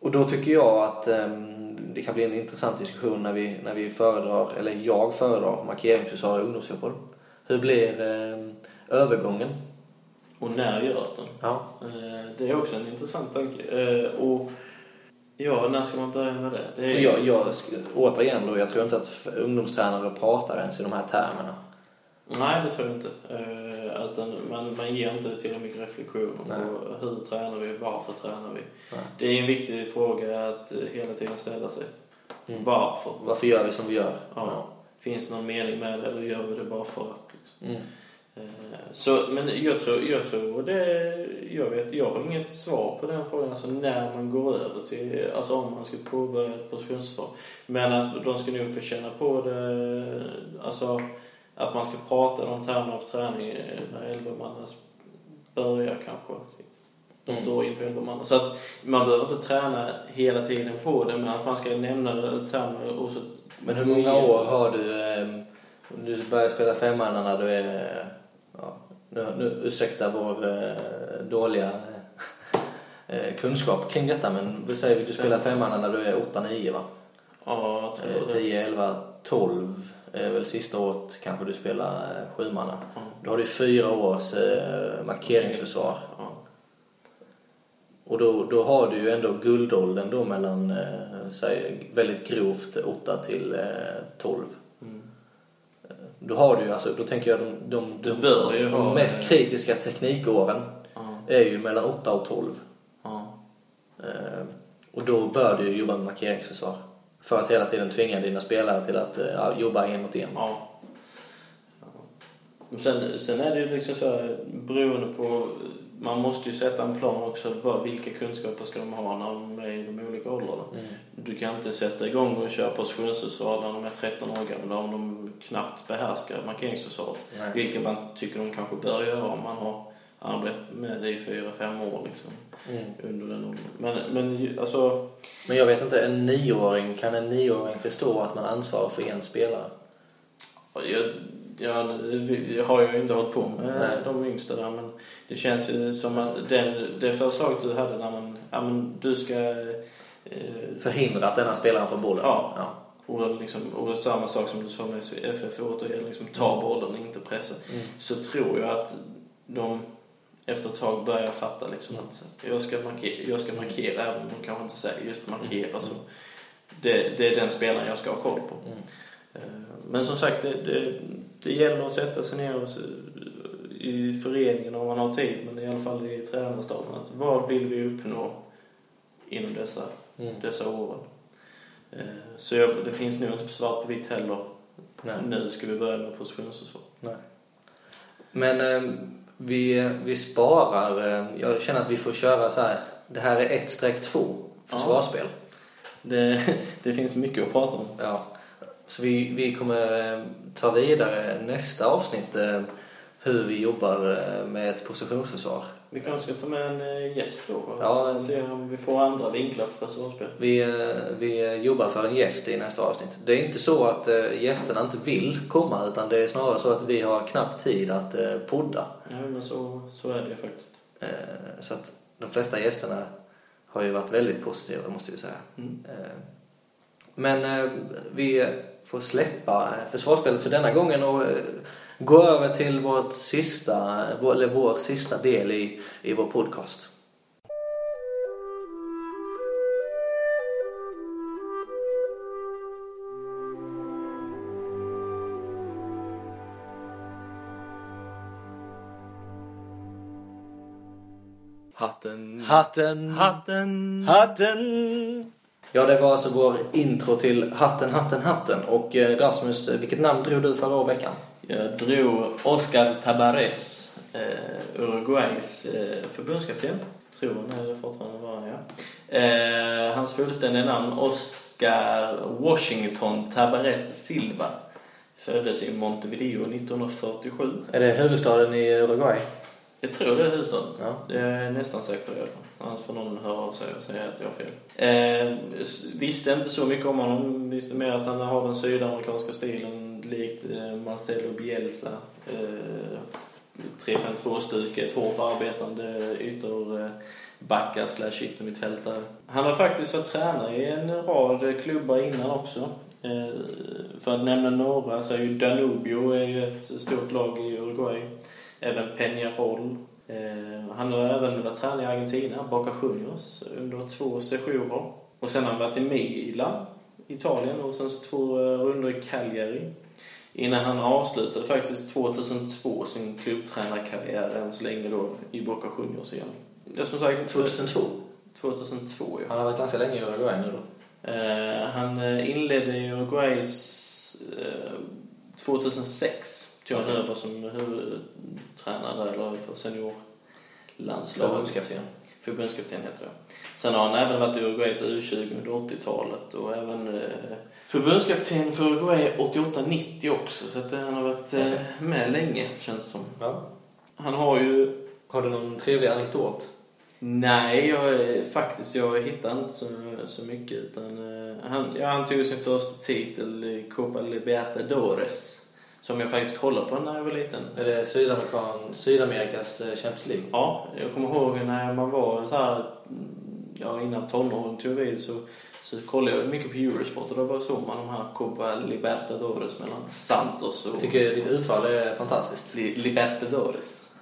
och då tycker jag att eh, det kan bli en intressant diskussion när vi, när vi föredrar, eller jag föredrar markeringsförsvar i ungdomsfotboll. Hur blir eh, övergången? Och när görs den? Ja. Eh, det är också en intressant tanke. Eh, och ja, när ska man börja med det? det är, Jag, jag, återigen då, jag tror inte att ungdomstränare pratar ens i de här termerna. Nej, det tror jag inte. Eh, utan man, man ger inte tillräckligt mycket reflektion på hur tränar vi, varför tränar vi. Nej. Det är en viktig fråga att eh, hela tiden ställa sig. Mm. Varför? Varför gör vi som vi gör? Ja. Finns det någon mening med det eller gör vi det bara för att? Liksom? Mm. Eh, Så, men jag tror, jag tror det, jag vet, jag har inget svar på den frågan, alltså när man går över till, alltså om man ska påbörja ett positionsförsvar. Men att de ska nog få känna på det, alltså att man ska prata om termer på träning när elvamanna börjar kanske. Mm. Något år in på elvamanna. Så att man behöver inte träna hela tiden på det, men att man ska nämna termer och så Men hur många år har du, eh, du börjar spela femman när du är, ja, nu, nu ursäkta vår eh, dåliga eh, kunskap kring detta men vi säger att du spelar femman när du är 8-9 va? Ja, jag tror Eh, det. 10, 11, 12 är väl sista året kanske du spelar eh, sjumanna. Ja. Då har du fyra års eh, markeringsförsvar. Ja. Och då, då har du ju ändå guldåldern då mellan, eh, säg väldigt grovt 8 till eh, 12. Mm. Då har du ju, alltså, då tänker jag de, de, de, de ha- mest kritiska teknikåren är ju mellan 8 och 12. Ja. Eh, och då bör du ju jobba med markeringsförsvar. För att hela tiden tvinga dina spelare till att ja, jobba en mot en. Ja. Sen, sen är det ju liksom så här, beroende på, man måste ju sätta en plan också, vad, vilka kunskaper ska de ha när de är i de olika åldrarna. Mm. Du kan inte sätta igång och köra positionsförsvar när de är 13 år gamla om de knappt behärskar markeringsförsvaret. Vilket man tycker de kanske bör göra om man har arbetat med det i 4-5 år liksom, Mm. under den åldern. Men, men alltså, Men jag vet inte, en nioåring, kan en nioåring förstå att man ansvarar för en spelare? Jag, jag, jag har ju inte hållit på med Nej. de yngsta där men det känns ju som att den, det förslaget du hade när man, ja men du ska eh, Förhindra att denna spelaren får bollen? Ja. ja. och, liksom, och samma sak som du sa med FF återigen, liksom, ta bollen, inte pressa. Mm. Så tror jag att de efter ett tag börjar fatta liksom att jag ska markera, jag ska markera även om de kanske inte säger just markera så. Det, det är den spelaren jag ska ha koll på. Mm. Eh, Men som sagt, det, det, det gäller att sätta sig ner och, i föreningen om man har tid, men i alla fall i tränarstaben. Att vad vill vi uppnå inom dessa, Mm. dessa åren? Eh, Så jag, det finns nog inte svart på vitt heller. Nej. Nu ska vi börja med positionsförsvar. Men eh, vi, vi sparar, eh, jag känner att vi får köra så här. Det här är ett streck två försvarsspel. Det, det finns mycket att prata om. Ja. Så vi, vi kommer eh, ta vidare nästa avsnitt eh, hur vi jobbar med ett positionsförsvar. Vi kanske ska ta med en gäst då? va? Ja, Se om vi får andra vinklar på försvarsspel. Vi, vi jobbar för en gäst i nästa avsnitt. Det är inte så att gästerna inte vill komma utan det är snarare så att vi har knappt tid att podda. Ja, men så, så är det ju faktiskt. Eh, Så att de flesta gästerna har ju varit väldigt positiva måste vi säga. Mm. Eh, Men eh, vi får släppa försvarsspelet för denna gången och gå över till vårt sista, vår, eller vår sista del i, i vår podcast. Hatten. Hatten! Hatten. Hatten! Ja, det var alltså vår intro till Hatten, hatten, hatten. Och eh, Rasmus, vilket namn drog du förra veckan? Jag drog Oscar Tabarez, eh, Uruguays eh, förbundskapten. Tror han är fortfarande var ja. eh, Hans fullständiga namn Oscar Washington Tabarez Silva. Föddes i Montevideo 1947. Är det huvudstaden i Uruguay? Jag tror det är huvudstaden. Ja. Det är nästan säker på fall. Annars får någon höra av sig och säga att jag har fel. Eh, visste inte så mycket om honom. Visste mer att han har den sydamerikanska stilen likt eh, Marcelo Bielsa. Eh, 3-5-2-stuket, hårt arbetande ytterbackar slash yttermittfältare. Han har faktiskt varit tränare i en rad klubbar innan också. Eh, för att nämna några så är ju Danubio är ju ett stort lag i Uruguay. Även Peñarol. Eh, han har även varit tränare i Argentina, Boca Juniors, under två sessioner. Och sen har han varit i Milan, Italien, och sen så två eh, rundor i Cagliari. Innan han avslutade faktiskt 2002 sin klubbtränarkarriär än så länge då i Boca Juniors igen. Ja, som sagt, 2002. 2002 ja. Han har varit ganska länge i Uruguay nu då. Eh, han inledde i Uruguays eh, 2006. Tog han över som huvudtränare där, eller för seniorlandslaget. Förbundskapten. Förbundskapten heter det. Sen har han även varit i Uruguays U20 under 80-talet och även eh, förbundskapten för Uruguay 88-90 också. Så att eh, han har varit eh, med länge, känns det som. Ja. Han har ju Har du någon trevlig anekdot? Nej, jag, faktiskt jag hittar inte så, så mycket. Utan, eh, han, ja, han tog sin första titel i Copa Libertadores. Som jag faktiskt kollade på när jag var liten. Är det Sydamerikan, Sydamerikas eh, Champions League? Ja, jag kommer ihåg när man var så här, ja innan tonåren tog vid så, så kollade jag mycket på Eurosport och då var såg man de här Copa Libertadores mellan Santos och Jag tycker ditt uttal är fantastiskt. Li- Libertadores.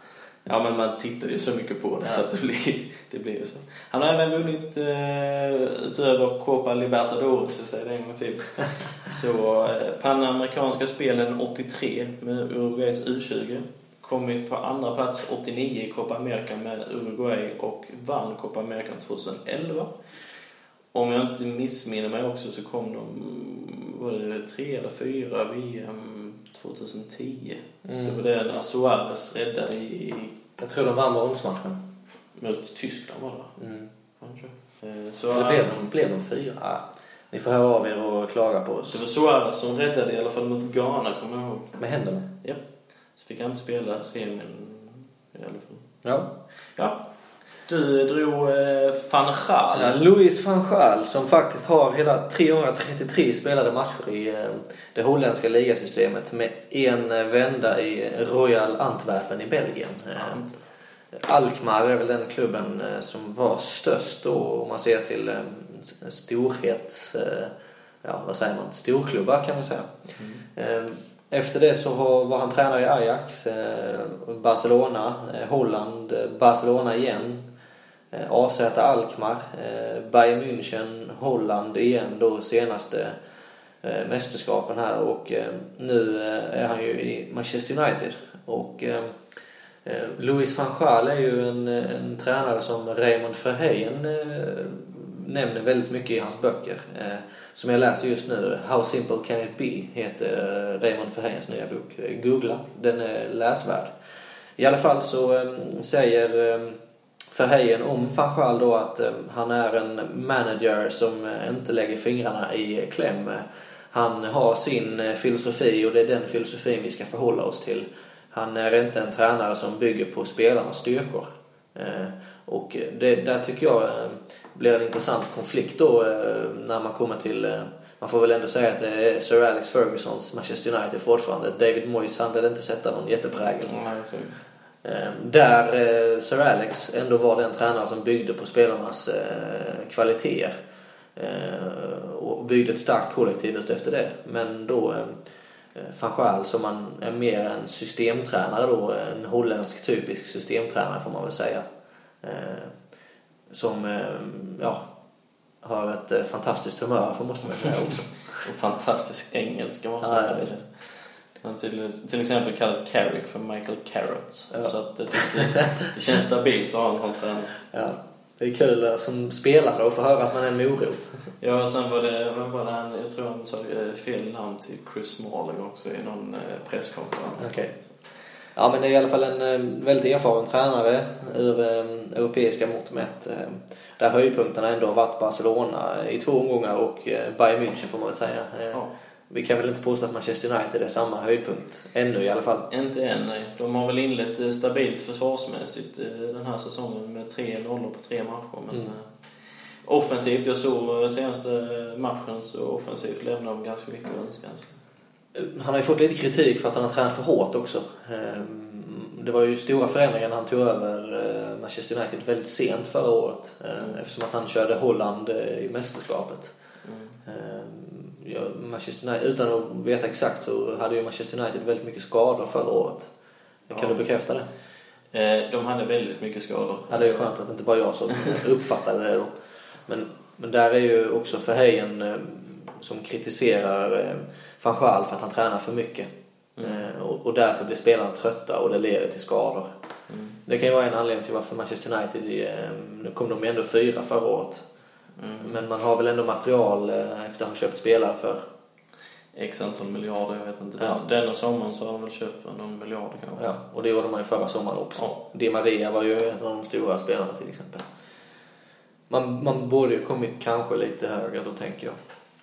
Ja, men man tittar ju så mycket på det Ja. så att det blir, det blir ju så. Han har även vunnit eh, utöver Copa Libertadores, jag säger det en gång till. så eh, Panamerikanska spelen 83 med Uruguays U20. Kommit på andra plats 89 i Copa America med Uruguay och vann Copa America 2011. Om jag inte missminner mig också så kom de, var det tre eller fyra VM 2010. Det var Mm. det när Suarez räddade i, Jag tror de vann bronsmatchen. mot Tyskland var det Mm. Eh, Så, Eller blev de, blev de fyra? Ah, ni får höra av er och klaga på oss. Det var Suarez som räddade i alla fall mot Ghana, kommer jag ihåg. Med händerna? Så fick han inte spela serien i alla fall. Ja. Ja. Du drog eh, van Gaal. Ja, Louis van Gaal som faktiskt har hela 333 spelade matcher i eh, det holländska ligasystemet med en eh, vända i Royal Antwerpen i Belgien. Eh, Alkmaar är väl den klubben som var störst då om man ser till storhets... Ja, vad säger man? Storklubbar kan man säga. Eh, Efter det så var han tränare i Ajax, Barcelona, Holland, Barcelona igen, Eh, AZ Alkmaar, eh, Bayern München, Holland igen då senaste eh, mästerskapen här och nu är han ju i Manchester United. Och Louis van Gaal är ju en, en tränare som Raymond Verheyen nämner väldigt mycket i hans böcker. Som jag läser just nu, How Simple Can It Be, heter Raymond Verheyens nya bok. Googla, den är läsvärd. I alla fall så säger eh, om van då att eh, han är en manager som eh, inte lägger fingrarna i kläm. Han har sin eh, filosofi och det är den filosofin vi ska förhålla oss till. Han är inte en tränare som bygger på spelarnas styrkor. Och det, där tycker jag blir en intressant konflikt då när man kommer till man får väl ändå säga att det är Sir Alex Fergusons Manchester United fortfarande. David Moyes han vill inte sätta någon jätteprägel. Mm, där Sir Alex ändå var den tränare som byggde på spelarnas kvaliteter. Eh, och byggde ett starkt kollektiv ut efter det. Men då eh, Gaal som man är mer en systemtränare då, en holländsk typisk systemtränare får man väl säga. Eh, som ja, har ett fantastiskt humör får måste man säga också. och fantastisk engelska måste man ja, säga. Han till, till exempel kallat Carrick för Michael Carrot. Ja. Så att det, det, det, känns stabilt att ha en sån tränare. Ja. Det är kul eh, som spelare att få höra att man är en morot. Ja, och sen var det, vem var det han, jag tror han sa eh, fel namn till Chris Smalling också i någon eh, presskonferens. Okay. Ja, men det är i alla fall en väldigt erfaren tränare ur europeiska mått mätt. Där höjdpunkterna ändå har varit Barcelona i två omgångar och Bayern München får man väl säga. Ja. Vi kan väl inte påstå att Manchester United är samma höjdpunkt. Ännu i alla fall. Inte än, nej. De har väl inlett eh, stabilt försvarsmässigt eh, den här säsongen med tre nollor på tre matcher. Men mm. Eh, offensivt, jag såg senaste matchen så offensivt lämnar de ganska mycket att önska. Han har ju fått lite kritik för att han har tränat för hårt också. Ehm, det var ju stora förändringar när han tog över Manchester United väldigt sent förra året. Mm. Eftersom att han körde Holland i mästerskapet. Mm. Ja, Manchester United, utan att veta exakt så hade ju Manchester United väldigt mycket skador förra året. Kan ja. du bekräfta det? Eh, de hade väldigt mycket skador. Ja, det är skönt att det inte bara jag som uppfattade det då. Men, men där är ju också Verheyen eh, som kritiserar eh, van Gaal för att han tränar för mycket. Mm. Och, och, därför blir spelarna trötta och det leder till skador. Mm. Det kan ju vara en anledning till varför Manchester United, nu kom de ändå fyra förra året. Mm. Men man har väl ändå material eh, efter att ha köpt spelare för X antal miljarder, jag vet inte. Ja. Denna sommaren så har de väl köpt någon miljard kanske. Ja, och det gjorde man ju förra sommaren också. Ja. Di Maria var ju en av de stora spelarna till exempel. Man, man borde ju kommit kanske lite högre då tänker jag.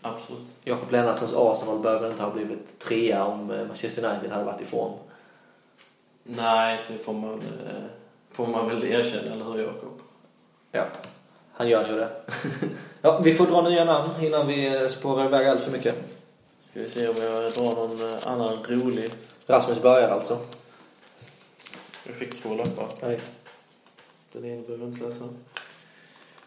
Absolut. Jakob Lennartssons Arsenal behöver inte ha blivit trea om eh, Manchester United hade varit ifrån. Nej, det får man, eh, får man väl erkänna, eller hur Jakob? Ja. Han gör ju det. ja, vi får dra nya namn innan vi spårar iväg allt för mycket. Ska vi se om jag drar någon eh, annan rolig. Rasmus börjar alltså. Jag fick två lappar. Nej. Den ena behöver inte läsa.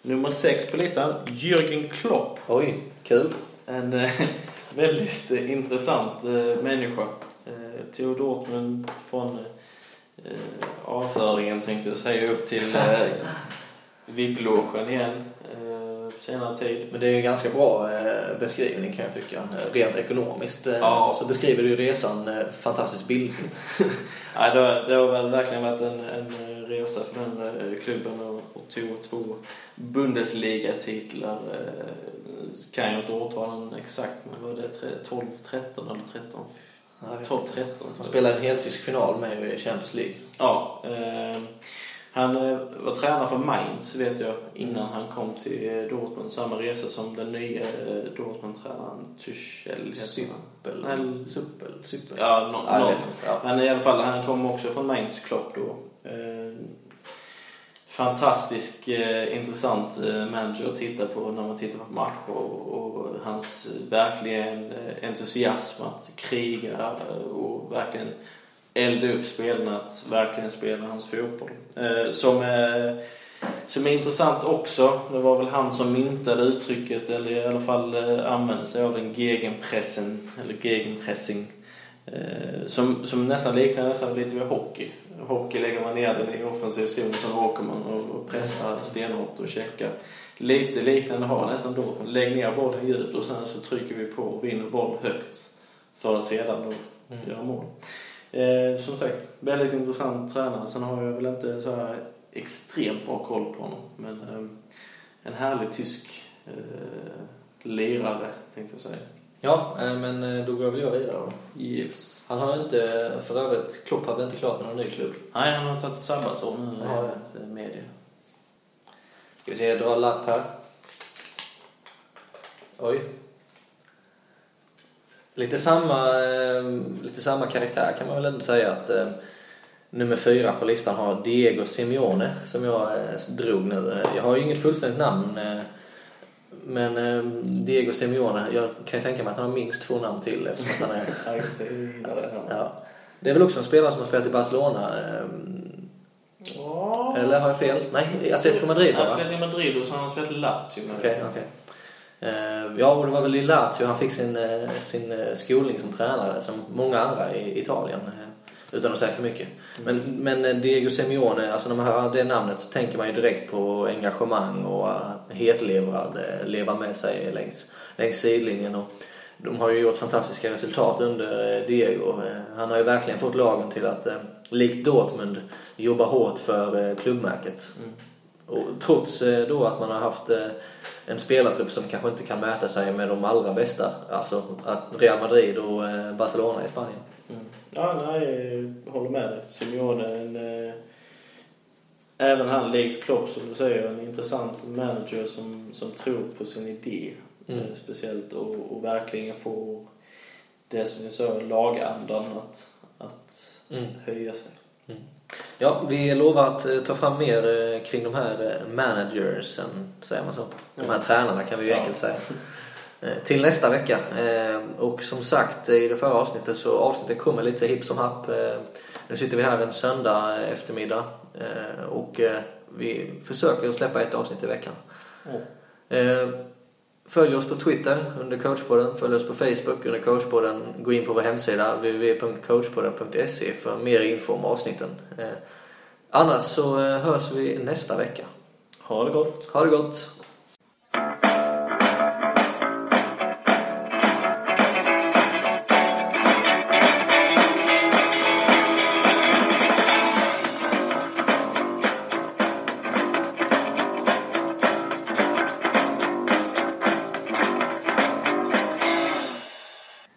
Nummer sex på listan, Jürgen Klopp. Oj, kul. En äh, väldigt äh, intressant äh, människa. Äh, tog Dortmund från avföringen tänkte jag säga upp till VIP-logen igen eh, senare tid. Men det är ju en ganska bra eh, beskrivning kan jag tycka. Rent ekonomiskt eh, ja. så beskriver du resan eh, fantastiskt bildligt. ja, det, har, det har väl verkligen varit en, en resa för den klubben och, och tog två Bundesliga-titlar. Kan jag inte årtalen exakt, men var det 12, 13 eller 13? 12, 13. Han spelade en heltysk final med i Champions League. Ja. Eh, han eh, var tränare för Mainz vet jag innan han kom till eh, Dortmund. Samma resa som den nya eh, Dortmund-tränaren Tuchel. Suppel? Nej, Suppel? Suppel? Ja, no, ja, något. Ja. Men i alla fall, han kom också från Mainz Klopp då. fantastisk intressant manager att titta på när man tittar på matcher och, hans verkligen entusiasm att kriga och verkligen elda upp spelarna att verkligen spela hans fotboll. Eh, som, är, som är intressant också, det var väl han som myntade uttrycket, eller i alla fall eh, använde sig av en gegenpressen, eller gegenpressing. Eh, som, som nästan liknar nästan lite vid hockey. Hockey lägger man ner den i offensiv zon, sen åker man och pressar stenhårt och checkar. Lite liknande har nästan då. Lägg ner bollen djupt och sen så trycker vi på och vinner boll högt för att sedan då mm. göra mål. Eh, som sagt, väldigt intressant tränare. Sen har jag väl inte så här extremt bra koll på honom. Men eh, en härlig tysk eh, lirare, tänkte jag säga. Ja, eh, men eh, då går väl jag vidare då. Yes. Han har inte, för övrigt, Klopp hade inte klart någon ny klubb. Nej, han har tagit ett sabbatsår nu enligt media. Ska vi se, jag drar lapp här. Oj. Lite samma, eh, lite samma karaktär kan man väl ändå säga att eh, nummer fyra på listan har Diego Simeone som jag eh, drog nu. Jag har ju inget fullständigt namn men Diego Simeone, jag kan ju tänka mig att han har minst två namn till eftersom att han är... ja. Det är väl också en spelare som har spelat i Barcelona. Eller har jag fel? Nej, Atletico Madrid va? Atletico Madrid och så har han spelat i Lazio. Okej, okej. Eh, ja, och det var väl i Lazio han fick sin, eh, sin eh, skolning som tränare som många andra i Italien. Utan att säga för mycket. Men, men Diego Simeone, alltså när man hör det namnet så tänker man ju direkt på engagemang och hetlevrad, leva med sig längs, längs sidlinjen. Och de har ju gjort fantastiska resultat under Diego. Han har ju verkligen fått lagen till att, likt Dortmund, jobba hårt för klubbmärket. Mm. Och trots eh, då att man har haft eh, en spelartrupp som kanske inte kan mäta sig med de allra bästa. Alltså att Real Madrid och eh, Barcelona i Spanien. Mm. Ja, nej, jag håller med dig. Simeone en... Eh, även han, likt Klopp som du säger, en intressant manager som, som tror på sin idé. Mm. Eh, speciellt och, och verkligen får det som vi sa, lagandan att, att Mm. höja sig. Ja, vi lovar att eh, ta fram mer eh, kring de här eh, managersen, säger man så? De här tränarna kan vi ju Ja. enkelt säga. Till nästa vecka. Och som sagt i det förra avsnittet så avsnittet kommer lite så hipp som happ. Nu sitter vi här en söndag eftermiddag och vi försöker släppa ett avsnitt i veckan. Eh, Följ oss på Twitter under coachpodden, följ oss på Facebook under coachpodden, gå in på vår hemsida www.coachpodden.se för mer info om avsnitten. Eh, Annars så eh, hörs vi nästa vecka. Ha det gott! Ha det gott!